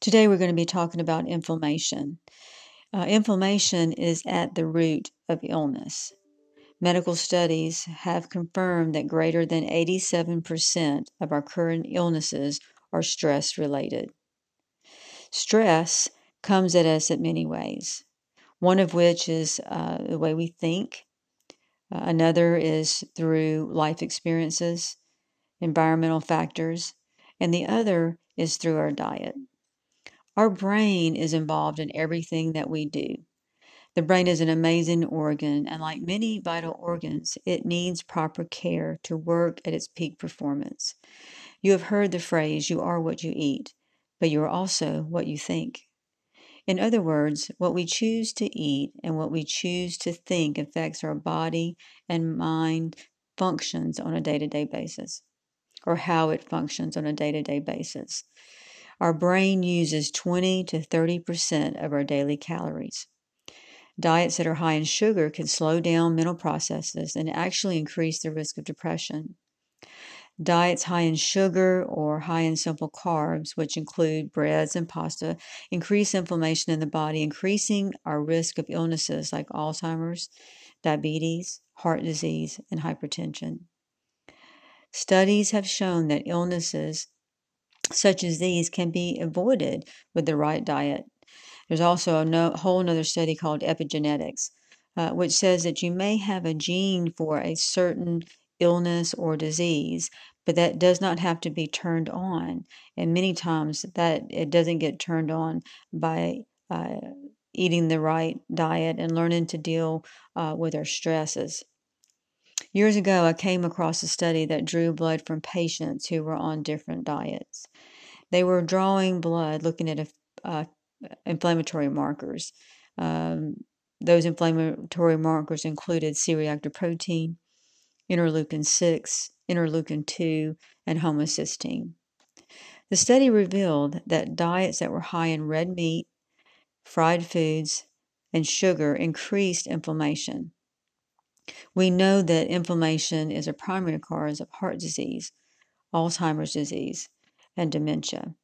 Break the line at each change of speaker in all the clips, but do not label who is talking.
Today we're going to be talking about inflammation. Uh, inflammation is at the root of illness. Medical studies have confirmed that greater than 87% of our current illnesses are stress related. Stress comes at us in many ways, one of which is uh, the way we think, uh, another is through life experiences, environmental factors, and the other is through our diet. Our brain is involved in everything that we do. The brain is an amazing organ, and like many vital organs, it needs proper care to work at its peak performance. You have heard the phrase, you are what you eat, but you are also what you think. In other words, what we choose to eat and what we choose to think affects our body and mind functions on a day to day basis, or how it functions on a day to day basis. Our brain uses 20 to 30% of our daily calories. Diets that are high in sugar can slow down mental processes and actually increase the risk of depression. Diets high in sugar or high in simple carbs, which include breads and pasta, increase inflammation in the body, increasing our risk of illnesses like Alzheimer's, diabetes, heart disease, and hypertension. Studies have shown that illnesses such as these can be avoided with the right diet. There's also a no, whole other study called epigenetics, uh, which says that you may have a gene for a certain illness or disease, but that does not have to be turned on. And many times that it doesn't get turned on by uh, eating the right diet and learning to deal uh, with our stresses. Years ago, I came across a study that drew blood from patients who were on different diets. They were drawing blood looking at uh, inflammatory markers. Um, those inflammatory markers included C reactive protein, interleukin 6, interleukin 2, and homocysteine. The study revealed that diets that were high in red meat, fried foods, and sugar increased inflammation. We know that inflammation is a primary cause of heart disease, Alzheimer's disease, and dementia.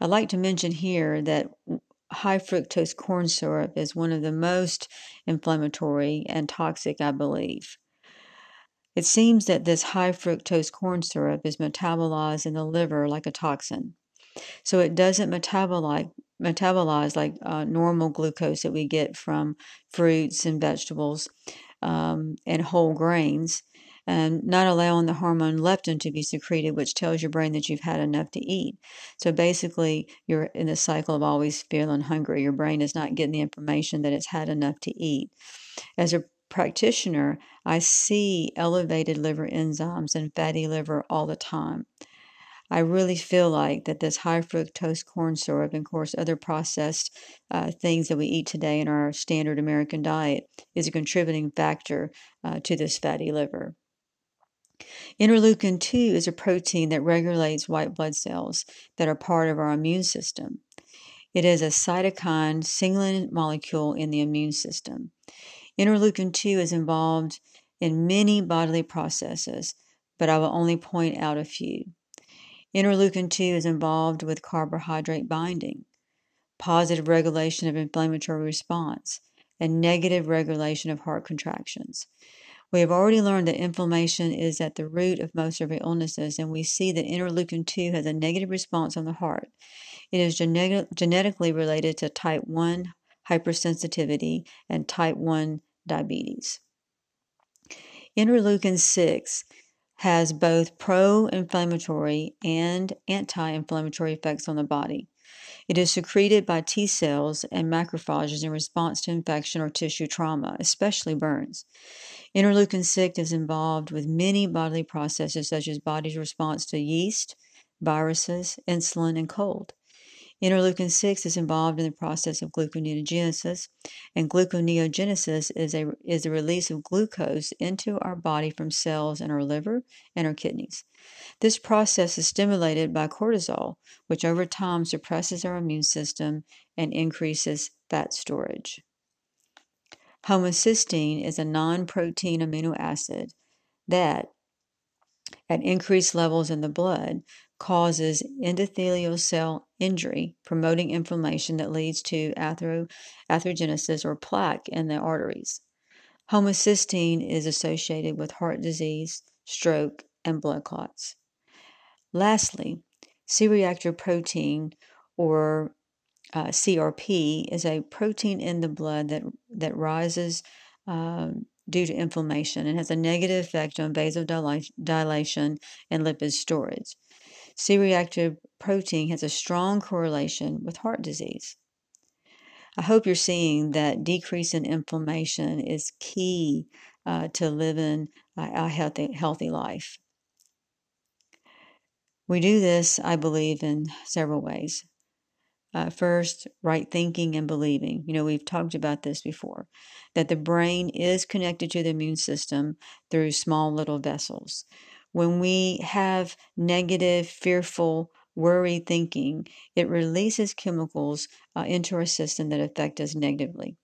I'd like to mention here that high fructose corn syrup is one of the most inflammatory and toxic, I believe. It seems that this high fructose corn syrup is metabolized in the liver like a toxin. So it doesn't metabolize, metabolize like uh, normal glucose that we get from fruits and vegetables um, and whole grains, and not allowing the hormone leptin to be secreted, which tells your brain that you've had enough to eat. So basically, you're in the cycle of always feeling hungry. Your brain is not getting the information that it's had enough to eat. As a practitioner, I see elevated liver enzymes and fatty liver all the time. I really feel like that this high fructose corn syrup, and of course other processed uh, things that we eat today in our standard American diet, is a contributing factor uh, to this fatty liver. Interleukin 2 is a protein that regulates white blood cells that are part of our immune system. It is a cytokine signaling molecule in the immune system. Interleukin 2 is involved in many bodily processes, but I will only point out a few. Interleukin 2 is involved with carbohydrate binding, positive regulation of inflammatory response, and negative regulation of heart contractions. We have already learned that inflammation is at the root of most of our illnesses, and we see that interleukin 2 has a negative response on the heart. It is genetic, genetically related to type 1 hypersensitivity and type 1 diabetes. Interleukin 6 has both pro inflammatory and anti inflammatory effects on the body. It is secreted by T cells and macrophages in response to infection or tissue trauma, especially burns. Interleukin 6 is involved with many bodily processes such as body's response to yeast, viruses, insulin, and cold. Interleukin 6 is involved in the process of gluconeogenesis, and gluconeogenesis is a, is the release of glucose into our body from cells in our liver and our kidneys. This process is stimulated by cortisol, which over time suppresses our immune system and increases fat storage. Homocysteine is a non protein amino acid that at increased levels in the blood causes endothelial cell injury, promoting inflammation that leads to athero- atherogenesis or plaque in the arteries. Homocysteine is associated with heart disease, stroke, and blood clots. Lastly, C reactive protein or uh, CRP is a protein in the blood that that rises um, due to inflammation and has a negative effect on vasodilation and lipid storage. C reactive protein has a strong correlation with heart disease. I hope you're seeing that decrease in inflammation is key uh, to living a, a healthy, healthy life. We do this, I believe, in several ways. Uh, first, right thinking and believing. You know, we've talked about this before that the brain is connected to the immune system through small little vessels. When we have negative, fearful, worry thinking, it releases chemicals uh, into our system that affect us negatively.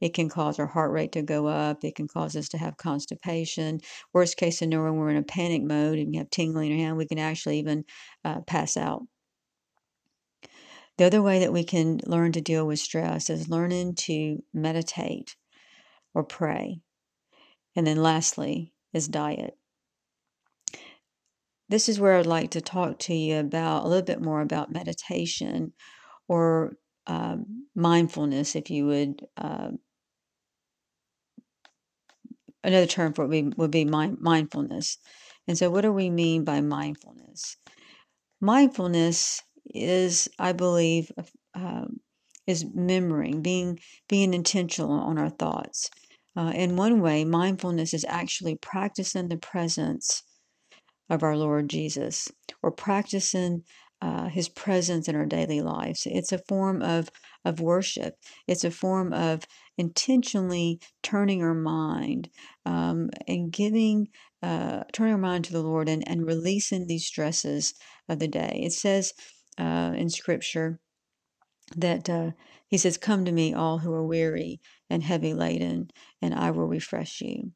It can cause our heart rate to go up. It can cause us to have constipation. Worst case scenario, we're in a panic mode and we have tingling in our hand. We can actually even uh, pass out. The other way that we can learn to deal with stress is learning to meditate or pray. And then lastly is diet. This is where I'd like to talk to you about a little bit more about meditation or um, mindfulness, if you would uh, another term for it would be, would be mind, mindfulness. And so, what do we mean by mindfulness? Mindfulness is, I believe, um, is remembering, being being intentional on our thoughts. Uh, in one way, mindfulness is actually practicing the presence of our Lord Jesus, or practicing uh, His presence in our daily lives. It's a form of of worship. It's a form of intentionally turning our mind um, and giving, uh, turning our mind to the Lord and, and releasing these stresses of the day. It says uh, in Scripture that uh, He says, Come to me, all who are weary and heavy laden, and I will refresh you.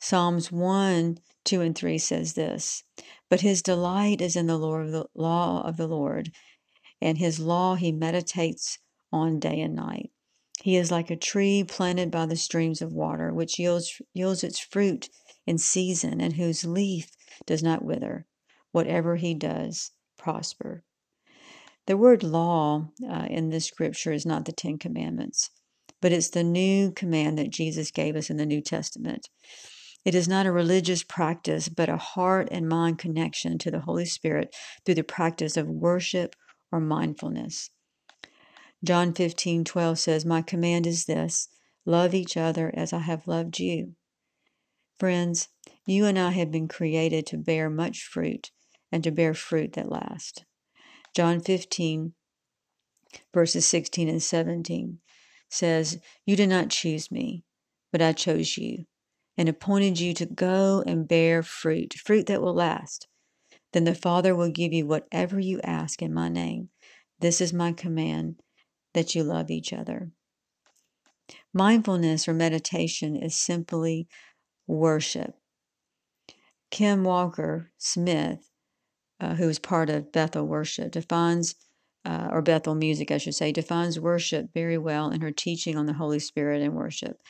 Psalms 1, 2, and 3 says this But his delight is in the law of the, law of the Lord, and his law he meditates on day and night. He is like a tree planted by the streams of water, which yields, yields its fruit in season and whose leaf does not wither. Whatever he does, prosper. The word law uh, in this scripture is not the Ten Commandments, but it's the new command that Jesus gave us in the New Testament. It is not a religious practice, but a heart and mind connection to the Holy Spirit through the practice of worship or mindfulness. John 15, 12 says, My command is this love each other as I have loved you. Friends, you and I have been created to bear much fruit and to bear fruit that lasts. John 15, verses 16 and 17 says, You did not choose me, but I chose you and appointed you to go and bear fruit, fruit that will last. Then the Father will give you whatever you ask in my name. This is my command that you love each other. Mindfulness or meditation is simply worship. Kim Walker Smith, uh, who is part of Bethel Worship, defines, uh, or Bethel Music, I should say, defines worship very well in her teaching on the Holy Spirit and worship.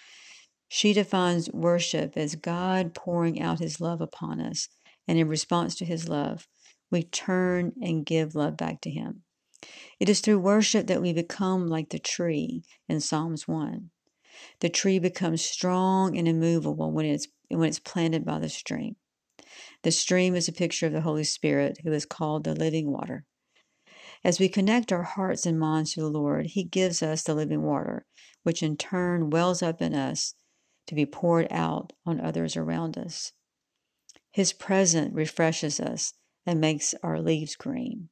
She defines worship as God pouring out his love upon us, and in response to his love, we turn and give love back to him. It is through worship that we become like the tree in Psalms 1. The tree becomes strong and immovable when it's, when it's planted by the stream. The stream is a picture of the Holy Spirit, who is called the living water. As we connect our hearts and minds to the Lord, He gives us the living water, which in turn wells up in us to be poured out on others around us. His presence refreshes us and makes our leaves green.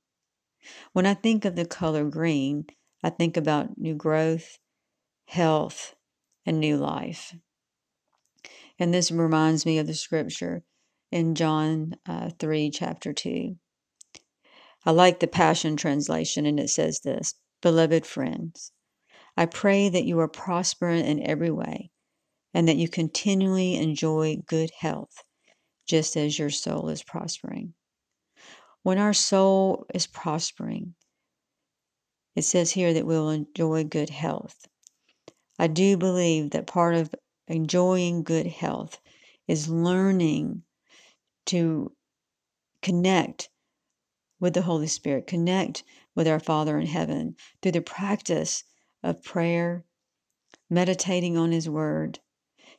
When I think of the color green, I think about new growth, health, and new life. And this reminds me of the scripture in John uh, 3, chapter 2. I like the Passion Translation, and it says this Beloved friends, I pray that you are prospering in every way and that you continually enjoy good health, just as your soul is prospering. When our soul is prospering, it says here that we'll enjoy good health. I do believe that part of enjoying good health is learning to connect with the Holy Spirit, connect with our Father in heaven through the practice of prayer, meditating on His Word.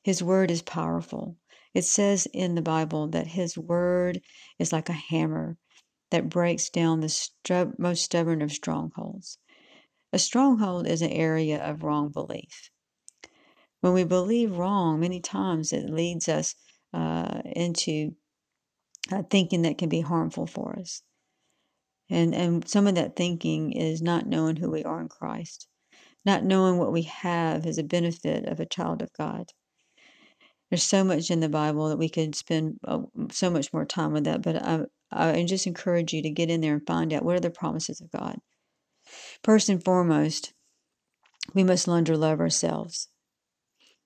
His Word is powerful. It says in the Bible that His Word is like a hammer that breaks down the most stubborn of strongholds. A stronghold is an area of wrong belief. When we believe wrong, many times it leads us uh, into uh, thinking that can be harmful for us. And, and some of that thinking is not knowing who we are in Christ, not knowing what we have as a benefit of a child of God. There's so much in the Bible that we could spend uh, so much more time with that, but I, I just encourage you to get in there and find out what are the promises of God. First and foremost, we must learn to love ourselves.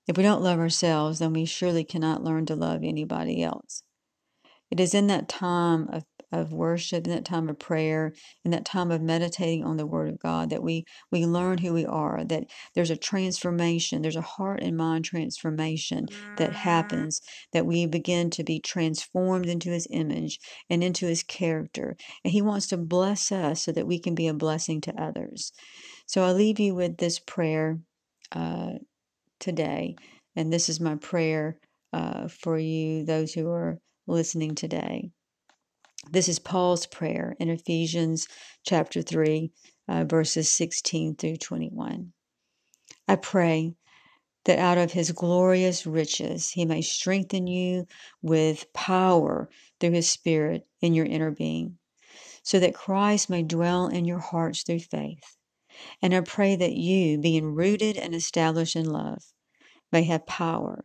If we don't love ourselves, then we surely cannot learn to love anybody else. It is in that time of, of worship, in that time of prayer, in that time of meditating on the Word of God that we, we learn who we are, that there's a transformation, there's a heart and mind transformation that happens, that we begin to be transformed into His image and into His character. And He wants to bless us so that we can be a blessing to others. So I leave you with this prayer uh, today. And this is my prayer uh, for you, those who are listening today. This is Paul's prayer in Ephesians chapter 3, uh, verses 16 through 21. I pray that out of his glorious riches he may strengthen you with power through his Spirit in your inner being, so that Christ may dwell in your hearts through faith. And I pray that you, being rooted and established in love, may have power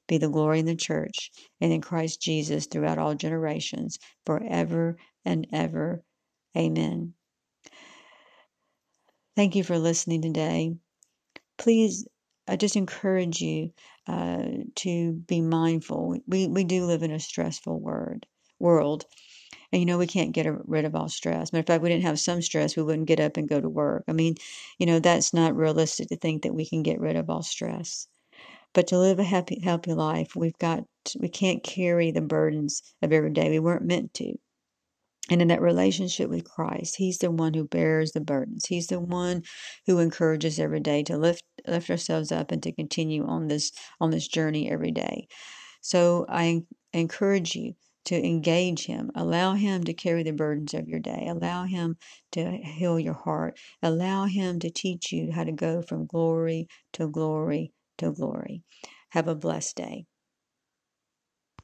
be the glory in the church and in Christ Jesus throughout all generations, forever and ever. Amen. Thank you for listening today. Please, I just encourage you uh, to be mindful. We, we do live in a stressful word, world. And you know, we can't get rid of all stress. Matter of fact, we didn't have some stress, we wouldn't get up and go to work. I mean, you know, that's not realistic to think that we can get rid of all stress. But to live a happy, healthy life, we've got, we can't carry the burdens of every day. We weren't meant to. And in that relationship with Christ, He's the one who bears the burdens. He's the one who encourages every day to lift lift ourselves up and to continue on this on this journey every day. So I encourage you to engage Him. Allow Him to carry the burdens of your day. Allow Him to heal your heart. Allow Him to teach you how to go from glory to glory to glory. Have a blessed day.